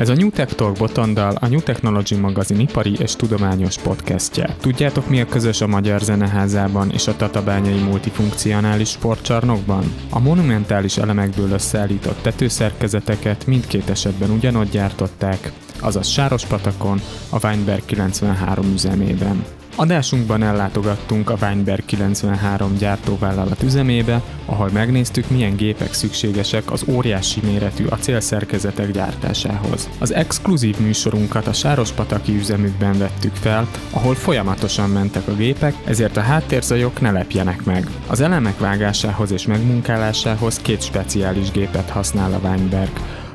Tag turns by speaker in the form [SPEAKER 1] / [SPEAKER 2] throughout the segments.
[SPEAKER 1] Ez a New Tech Talk Botondal a New Technology magazin ipari és tudományos podcastje. Tudjátok mi a közös a Magyar Zeneházában és a Tatabányai multifunkcionális sportcsarnokban? A monumentális elemekből összeállított tetőszerkezeteket mindkét esetben ugyanott gyártották, azaz Sárospatakon, a Weinberg 93 üzemében. Adásunkban ellátogattunk a Weinberg 93 gyártóvállalat üzemébe, ahol megnéztük, milyen gépek szükségesek az óriási méretű acélszerkezetek gyártásához. Az exkluzív műsorunkat a Sárospataki üzemükben vettük fel, ahol folyamatosan mentek a gépek, ezért a háttérzajok ne lepjenek meg. Az elemek vágásához és megmunkálásához két speciális gépet használ a Weinberg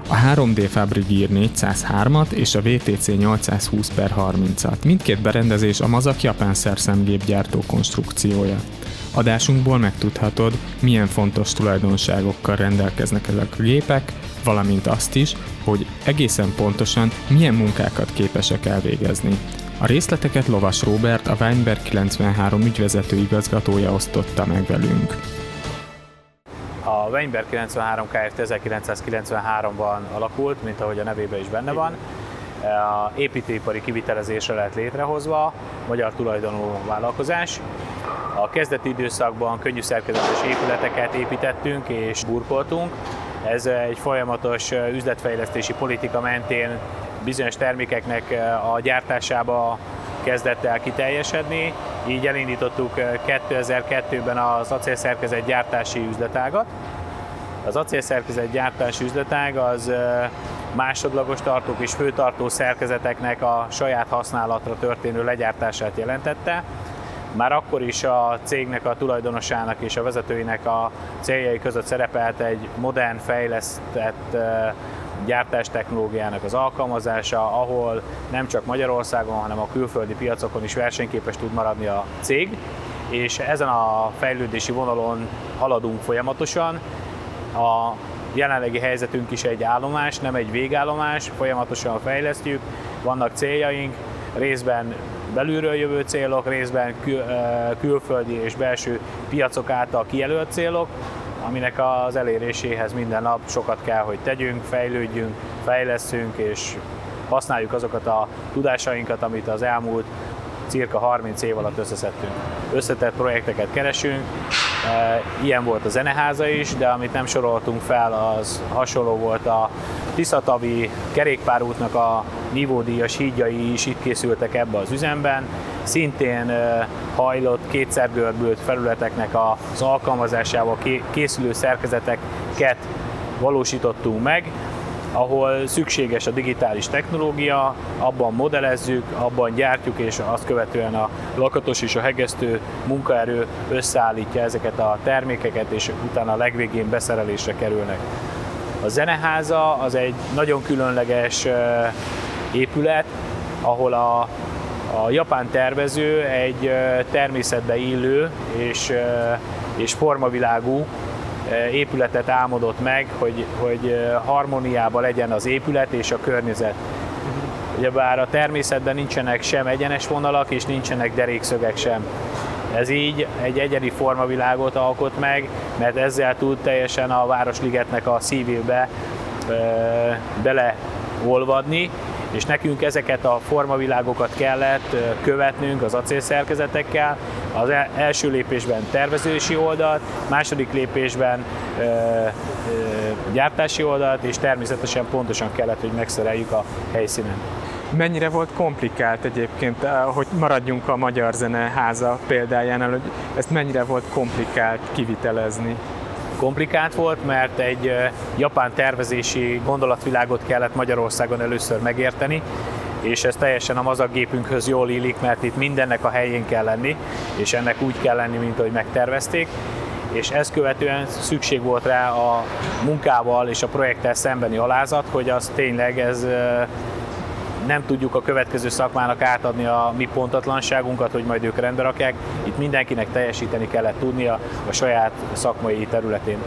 [SPEAKER 1] a 3D Fabrigir 403-at és a VTC 820 per 30-at. Mindkét berendezés a Mazak japán szerszemgépgyártó konstrukciója. Adásunkból megtudhatod, milyen fontos tulajdonságokkal rendelkeznek ezek a gépek, valamint azt is, hogy egészen pontosan milyen munkákat képesek elvégezni. A részleteket Lovas Robert, a Weinberg 93 ügyvezető igazgatója osztotta meg velünk.
[SPEAKER 2] A Weinberg 93 Kft. 1993-ban alakult, mint ahogy a nevében is benne van. A építőipari kivitelezésre lett létrehozva, magyar tulajdonú vállalkozás. A kezdeti időszakban könnyű szerkezetes épületeket építettünk és burkoltunk. Ez egy folyamatos üzletfejlesztési politika mentén bizonyos termékeknek a gyártásába kezdett el kiteljesedni, így elindítottuk 2002-ben az acélszerkezet gyártási üzletágat. Az acélszerkezet gyártási üzletág az másodlagos tartók és főtartó szerkezeteknek a saját használatra történő legyártását jelentette. Már akkor is a cégnek a tulajdonosának és a vezetőinek a céljai között szerepelt egy modern, fejlesztett gyártás technológiának az alkalmazása, ahol nem csak Magyarországon, hanem a külföldi piacokon is versenyképes tud maradni a cég, és ezen a fejlődési vonalon haladunk folyamatosan. A jelenlegi helyzetünk is egy állomás, nem egy végállomás, folyamatosan fejlesztjük, vannak céljaink, részben belülről jövő célok, részben külföldi és belső piacok által kijelölt célok, aminek az eléréséhez minden nap sokat kell, hogy tegyünk, fejlődjünk, fejleszünk, és használjuk azokat a tudásainkat, amit az elmúlt cirka 30 év alatt összeszedtünk. Összetett projekteket keresünk, ilyen volt a zeneháza is, de amit nem soroltunk fel, az hasonló volt a Tiszatavi kerékpárútnak a nívódíjas hídjai is itt készültek ebbe az üzemben. Szintén hajlott, kétszer görbült felületeknek az alkalmazásával készülő szerkezeteket valósítottunk meg, ahol szükséges a digitális technológia, abban modellezzük, abban gyártjuk, és azt követően a lakatos és a hegesztő munkaerő összeállítja ezeket a termékeket, és utána a legvégén beszerelésre kerülnek. A zeneháza az egy nagyon különleges épület, ahol a, a japán tervező egy természetbe illő és, és formavilágú épületet álmodott meg, hogy, hogy harmóniában legyen az épület és a környezet. Ugyebár a természetben nincsenek sem egyenes vonalak és nincsenek derékszögek sem. Ez így egy egyedi formavilágot alkot meg, mert ezzel tud teljesen a Városligetnek a szívébe beleolvadni, és nekünk ezeket a formavilágokat kellett követnünk az acélszerkezetekkel, az első lépésben tervezési oldalt, második lépésben ö, ö, gyártási oldalt, és természetesen pontosan kellett, hogy megszereljük a helyszínen.
[SPEAKER 1] Mennyire volt komplikált egyébként, eh, hogy maradjunk a Magyar Zeneháza példájánál, hogy ezt mennyire volt komplikált kivitelezni?
[SPEAKER 2] Komplikált volt, mert egy japán tervezési gondolatvilágot kellett Magyarországon először megérteni, és ez teljesen a mazaggépünkhöz jól illik, mert itt mindennek a helyén kell lenni, és ennek úgy kell lenni, mint ahogy megtervezték és ezt követően szükség volt rá a munkával és a projekttel szembeni alázat, hogy az tényleg ez nem tudjuk a következő szakmának átadni a mi pontatlanságunkat, hogy majd ők rendbe rakják. Itt mindenkinek teljesíteni kellett tudnia a saját szakmai területén.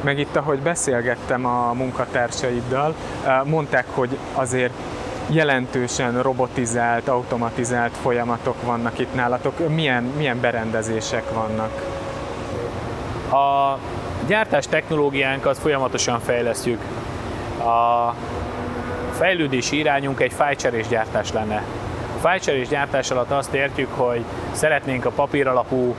[SPEAKER 1] Meg itt, ahogy beszélgettem a munkatársaiddal, mondták, hogy azért jelentősen robotizált, automatizált folyamatok vannak itt nálatok. Milyen, milyen berendezések vannak?
[SPEAKER 2] A gyártás technológiánkat folyamatosan fejlesztjük. A fejlődési irányunk egy fájcserés gyártás lenne. A fájcserés gyártás alatt azt értjük, hogy szeretnénk a papír alapú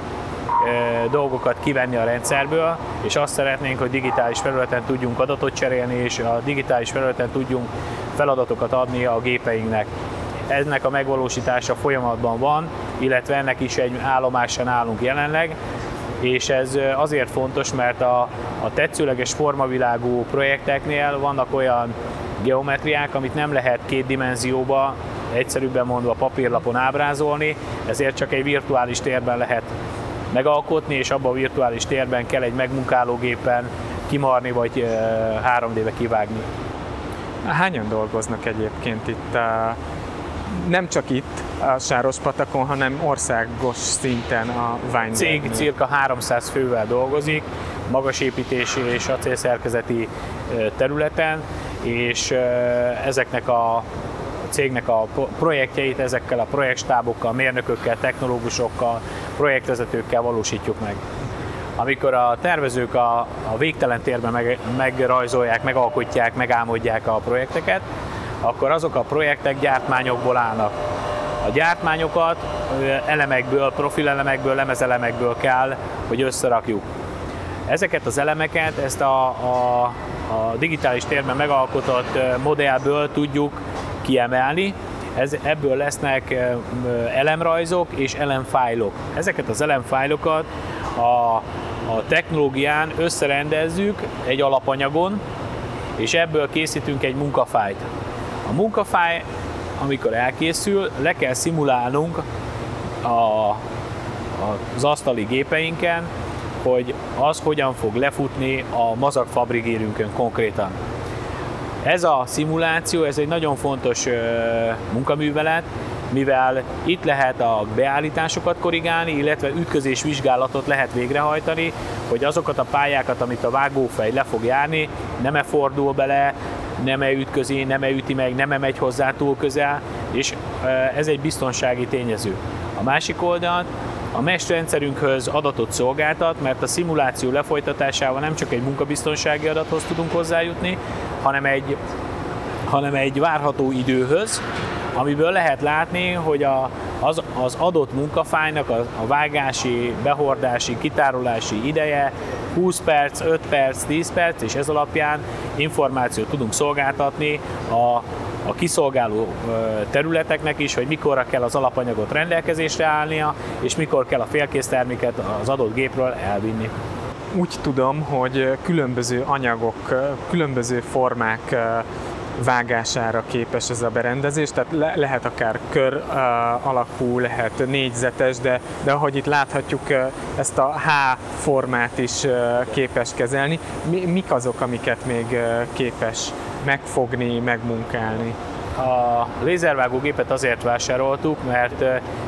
[SPEAKER 2] dolgokat kivenni a rendszerből, és azt szeretnénk, hogy digitális felületen tudjunk adatot cserélni, és a digitális felületen tudjunk feladatokat adni a gépeinknek. Ennek a megvalósítása folyamatban van, illetve ennek is egy állomáson állunk jelenleg, és ez azért fontos, mert a, a tetszőleges formavilágú projekteknél vannak olyan geometriák, amit nem lehet két dimenzióba, egyszerűbben mondva papírlapon ábrázolni, ezért csak egy virtuális térben lehet megalkotni, és abban a virtuális térben kell egy megmunkálógépen kimarni, vagy 3D-be kivágni.
[SPEAKER 1] Hányan dolgoznak egyébként itt? Nem csak itt, a Sárospatakon, hanem országos szinten a Weinberg.
[SPEAKER 2] Cég cirka 300 fővel dolgozik, magasépítési és acélszerkezeti területen, és ezeknek a cégnek a projektjeit ezekkel a projektstábokkal, mérnökökkel, technológusokkal, projektvezetőkkel valósítjuk meg. Amikor a tervezők a, a végtelen térben meg, megrajzolják, megalkotják, megálmodják a projekteket, akkor azok a projektek gyártmányokból állnak. A gyártmányokat elemekből, profilelemekből, lemezelemekből kell, hogy összerakjuk. Ezeket az elemeket, ezt a, a, a digitális térben megalkotott modellből tudjuk kiemelni, ez, ebből lesznek elemrajzok és elemfájlok. Ezeket az elemfájlokat a, a technológián összerendezzük egy alapanyagon, és ebből készítünk egy munkafájt. A munkafáj, amikor elkészül, le kell szimulálnunk a, az asztali gépeinken, hogy az hogyan fog lefutni a mazag fabrigérünkön konkrétan. Ez a szimuláció, ez egy nagyon fontos munkaművelet, mivel itt lehet a beállításokat korrigálni, illetve ütközés vizsgálatot lehet végrehajtani, hogy azokat a pályákat, amit a vágófej le fog járni, nem-e fordul bele, nem-e ütközi, nem-e üti meg, nem-e megy hozzá túl közel, és ez egy biztonsági tényező. A másik oldalt a mesh rendszerünkhöz adatot szolgáltat, mert a szimuláció lefolytatásával nem csak egy munkabiztonsági adathoz tudunk hozzájutni, hanem egy, hanem egy várható időhöz, amiből lehet látni, hogy a, az, az adott munkafájnak a, a vágási, behordási, kitárolási ideje 20 perc, 5 perc, 10 perc, és ez alapján információt tudunk szolgáltatni a, a kiszolgáló területeknek is, hogy mikorra kell az alapanyagot rendelkezésre állnia, és mikor kell a félkész terméket az adott gépről elvinni
[SPEAKER 1] úgy tudom, hogy különböző anyagok, különböző formák vágására képes ez a berendezés, tehát le, lehet akár kör uh, alakú, lehet négyzetes, de, de ahogy itt láthatjuk, uh, ezt a H formát is uh, képes kezelni. Mi, mik azok, amiket még uh, képes megfogni, megmunkálni?
[SPEAKER 2] A lézervágógépet azért vásároltuk, mert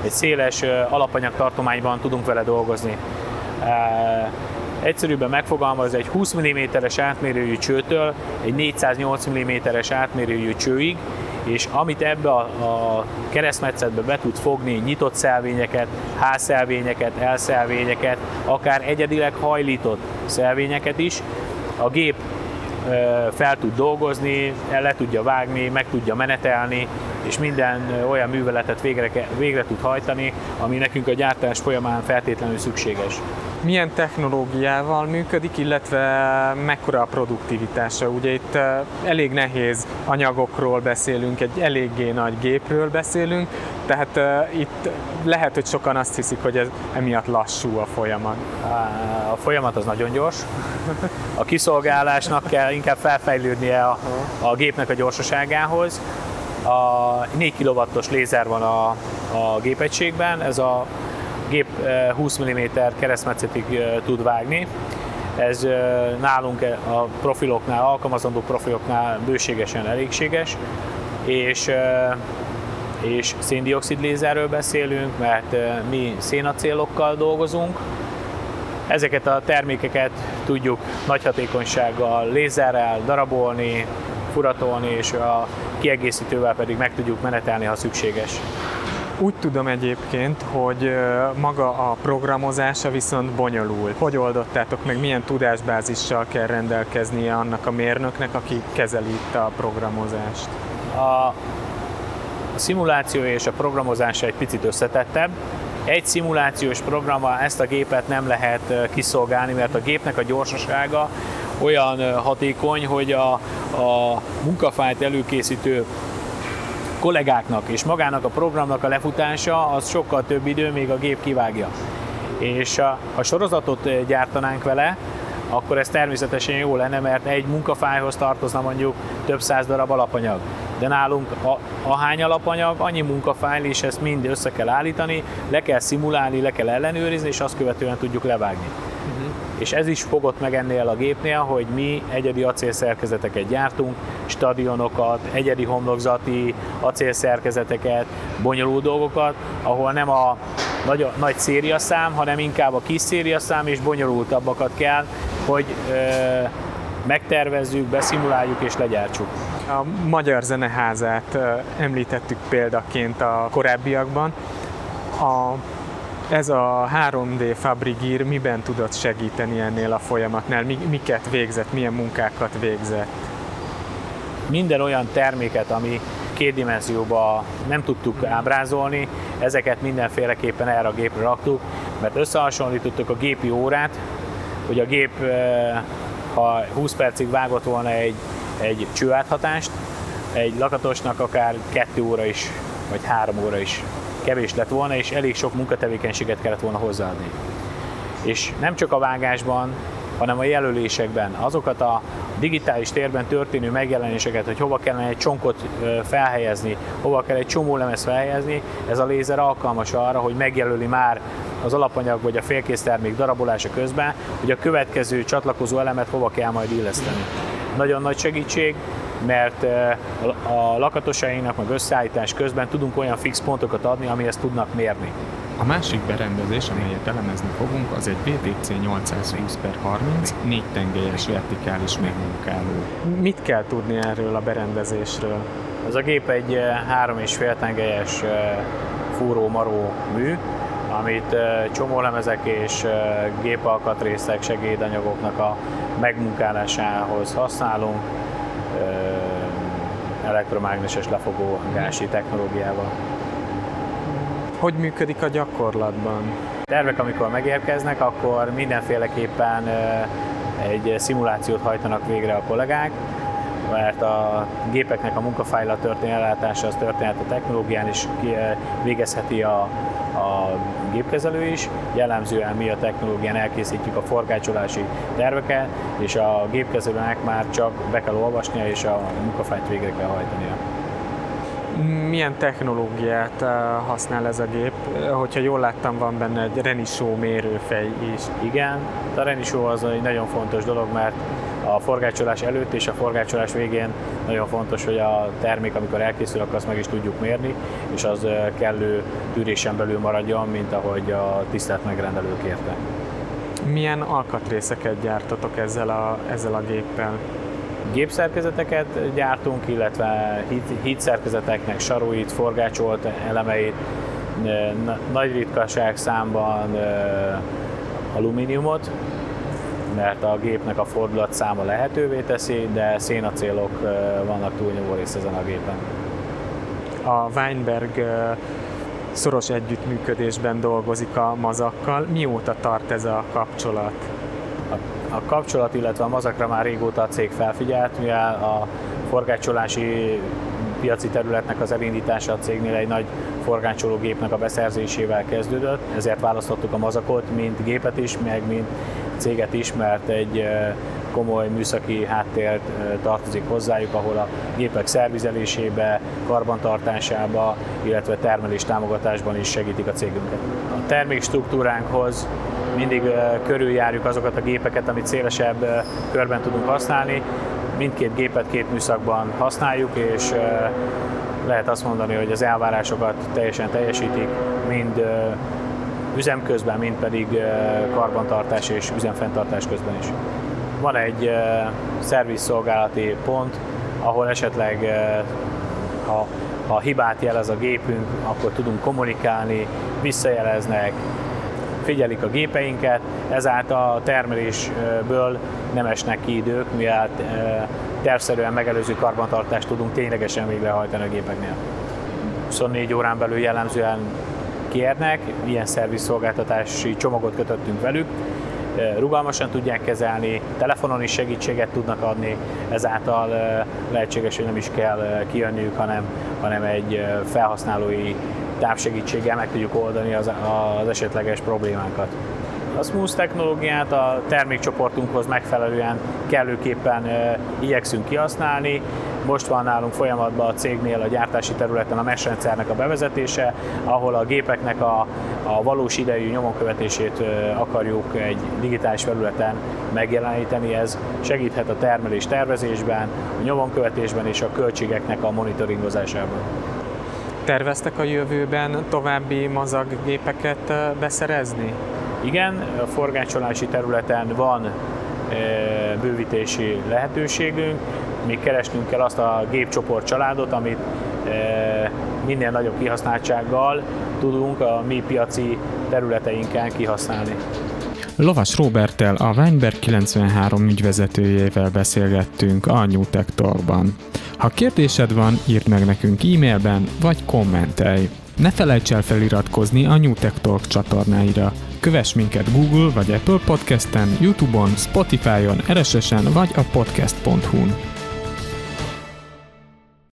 [SPEAKER 2] egy széles alapanyagtartományban tudunk vele dolgozni egyszerűbben megfogalmaz egy 20 mm-es átmérőjű csőtől egy 408 mm-es átmérőjű csőig, és amit ebbe a, a keresztmetszetbe be tud fogni, nyitott szelvényeket, házszelvényeket, elszelvényeket, akár egyedileg hajlított szelvényeket is, a gép fel tud dolgozni, le tudja vágni, meg tudja menetelni, és minden olyan műveletet végre, végre tud hajtani, ami nekünk a gyártás folyamán feltétlenül szükséges
[SPEAKER 1] milyen technológiával működik, illetve mekkora a produktivitása. Ugye itt elég nehéz anyagokról beszélünk, egy eléggé nagy gépről beszélünk, tehát itt lehet, hogy sokan azt hiszik, hogy ez emiatt lassú a folyamat.
[SPEAKER 2] A folyamat az nagyon gyors. A kiszolgálásnak kell inkább felfejlődnie a, a gépnek a gyorsaságához. A 4 kW-os lézer van a, a gépegységben, ez a gép 20 mm keresztmetszetig tud vágni. Ez nálunk a profiloknál, alkalmazandó profiloknál bőségesen elégséges, és, és széndiokszid lézerről beszélünk, mert mi szénacélokkal dolgozunk, Ezeket a termékeket tudjuk nagy hatékonysággal lézerrel darabolni, furatolni, és a kiegészítővel pedig meg tudjuk menetelni, ha szükséges.
[SPEAKER 1] Úgy tudom egyébként, hogy maga a programozása viszont bonyolult. Hogy oldottátok meg, milyen tudásbázissal kell rendelkeznie annak a mérnöknek, aki kezeli itt a programozást?
[SPEAKER 2] A, a szimuláció és a programozás egy picit összetettebb. Egy szimulációs programmal ezt a gépet nem lehet kiszolgálni, mert a gépnek a gyorsasága olyan hatékony, hogy a, a munkafájt előkészítő kollégáknak és magának a programnak a lefutása az sokkal több idő, még a gép kivágja. És a, a sorozatot gyártanánk vele, akkor ez természetesen jó lenne, mert egy munkafájhoz tartozna mondjuk több száz darab alapanyag. De nálunk a, ahány alapanyag, annyi munkafájl, és ezt mind össze kell állítani, le kell szimulálni, le kell ellenőrizni, és azt követően tudjuk levágni. És ez is fogott meg ennél a gépnél, hogy mi egyedi acélszerkezeteket gyártunk, stadionokat, egyedi homlokzati acélszerkezeteket, bonyolult dolgokat, ahol nem a nagy, nagy szériaszám, hanem inkább a kis szériaszám és bonyolultabbakat kell, hogy ö, megtervezzük, beszimuláljuk és legyártsuk.
[SPEAKER 1] A Magyar Zeneházát említettük példaként a korábbiakban. A ez a 3D Fabrigír miben tudott segíteni ennél a folyamatnál? Miket végzett, milyen munkákat végzett?
[SPEAKER 2] Minden olyan terméket, ami két dimenzióba nem tudtuk ábrázolni, ezeket mindenféleképpen erre a gépre raktuk, mert összehasonlítottuk a gépi órát, hogy a gép, ha 20 percig vágott volna egy, egy csőáthatást, egy lakatosnak akár 2 óra is, vagy 3 óra is kevés lett volna, és elég sok munkatevékenységet kellett volna hozzáadni. És nem csak a vágásban, hanem a jelölésekben, azokat a digitális térben történő megjelenéseket, hogy hova kellene egy csonkot felhelyezni, hova kell egy csomó lemez felhelyezni, ez a lézer alkalmas arra, hogy megjelöli már az alapanyag vagy a félkész termék darabolása közben, hogy a következő csatlakozó elemet hova kell majd illeszteni. Nagyon nagy segítség, mert a lakatosainknak meg összeállítás közben tudunk olyan fix pontokat adni, amihez tudnak mérni.
[SPEAKER 1] A másik berendezés, amelyet elemezni fogunk, az egy BTC 820 per 30 négy tengelyes vertikális megmunkáló. Mit kell tudni erről a berendezésről?
[SPEAKER 2] Ez a gép egy három és fél tengelyes fúró-maró mű, amit csomólemezek és gépalkatrészek, segédanyagoknak a megmunkálásához használunk elektromágneses lefogó gási technológiával.
[SPEAKER 1] Hogy működik a gyakorlatban?
[SPEAKER 2] Tervek, amikor megérkeznek, akkor mindenféleképpen egy szimulációt hajtanak végre a kollégák, mert a gépeknek a munkafájla történő ellátása az történet a technológián is végezheti a a gépkezelő is. Jellemzően mi a technológián elkészítjük a forgácsolási terveket, és a gépkezelőnek már csak be kell olvasnia, és a munkafájt végre kell hajtania.
[SPEAKER 1] Milyen technológiát eh, használ ez a gép? Hogyha jól láttam, van benne egy Renisó mérőfej is.
[SPEAKER 2] Igen, a Renisó az egy nagyon fontos dolog, mert a forgácsolás előtt és a forgácsolás végén nagyon fontos, hogy a termék, amikor elkészül, akkor azt meg is tudjuk mérni, és az kellő tűrésen belül maradjon, mint ahogy a tisztelt megrendelő kérte.
[SPEAKER 1] Milyen alkatrészeket gyártatok ezzel a, ezzel a géppel?
[SPEAKER 2] Gépszerkezeteket gyártunk, illetve híd, szerkezeteknek saruit, forgácsolt elemeit, nagy ritkaság számban alumíniumot, mert a gépnek a fordulat száma lehetővé teszi, de szénacélok vannak túlnyomó rész ezen a gépen.
[SPEAKER 1] A Weinberg szoros együttműködésben dolgozik a mazakkal. Mióta tart ez a kapcsolat?
[SPEAKER 2] A, a kapcsolat, illetve a mazakra már régóta a cég felfigyelt, mivel a forgácsolási piaci területnek az elindítása a cégnél egy nagy forgácsológépnek a beszerzésével kezdődött, ezért választottuk a mazakot, mint gépet is, meg mint céget is, mert egy komoly műszaki háttért tartozik hozzájuk, ahol a gépek szervizelésébe, karbantartásába, illetve termelés támogatásban is segítik a cégünket. A termékstruktúránkhoz mindig körüljárjuk azokat a gépeket, amit szélesebb körben tudunk használni. Mindkét gépet két műszakban használjuk, és lehet azt mondani, hogy az elvárásokat teljesen teljesítik, mind üzem közben, mint pedig karbantartás és üzemfenntartás közben is. Van egy szervisszolgálati pont, ahol esetleg ha, ha hibát jelez a gépünk, akkor tudunk kommunikálni, visszajeleznek, figyelik a gépeinket, ezáltal a termelésből nem esnek ki idők, mivel tervszerűen megelőző karbantartást tudunk ténylegesen végrehajtani a gépeknél. 24 órán belül jellemzően kérnek, ilyen szervizszolgáltatási csomagot kötöttünk velük, rugalmasan tudják kezelni, telefonon is segítséget tudnak adni, ezáltal lehetséges, hogy nem is kell kijönniük, hanem, hanem egy felhasználói távsegítséggel meg tudjuk oldani az, az esetleges problémákat. A Smooth technológiát a termékcsoportunkhoz megfelelően kellőképpen igyekszünk kihasználni. Most van nálunk folyamatban a cégnél a gyártási területen a mesh rendszernek a bevezetése, ahol a gépeknek a, a valós idejű nyomonkövetését akarjuk egy digitális felületen megjeleníteni. Ez segíthet a termelés tervezésben, a nyomonkövetésben és a költségeknek a monitoringozásában.
[SPEAKER 1] Terveztek a jövőben további mazaggépeket beszerezni?
[SPEAKER 2] Igen, a forgácsolási területen van bővítési lehetőségünk, még keresnünk kell azt a gépcsoport családot, amit minél nagyobb kihasználtsággal tudunk a mi piaci területeinken kihasználni.
[SPEAKER 1] Lovas Robertel, a Weinberg 93 ügyvezetőjével beszélgettünk a New Tech Talkban. Ha kérdésed van, írd meg nekünk e-mailben, vagy kommentelj. Ne felejts el feliratkozni a New Tech Talk csatornáira. Kövess minket Google vagy Apple Podcasten, Youtube-on, Spotify-on, RSS-en vagy a podcast.hu-n.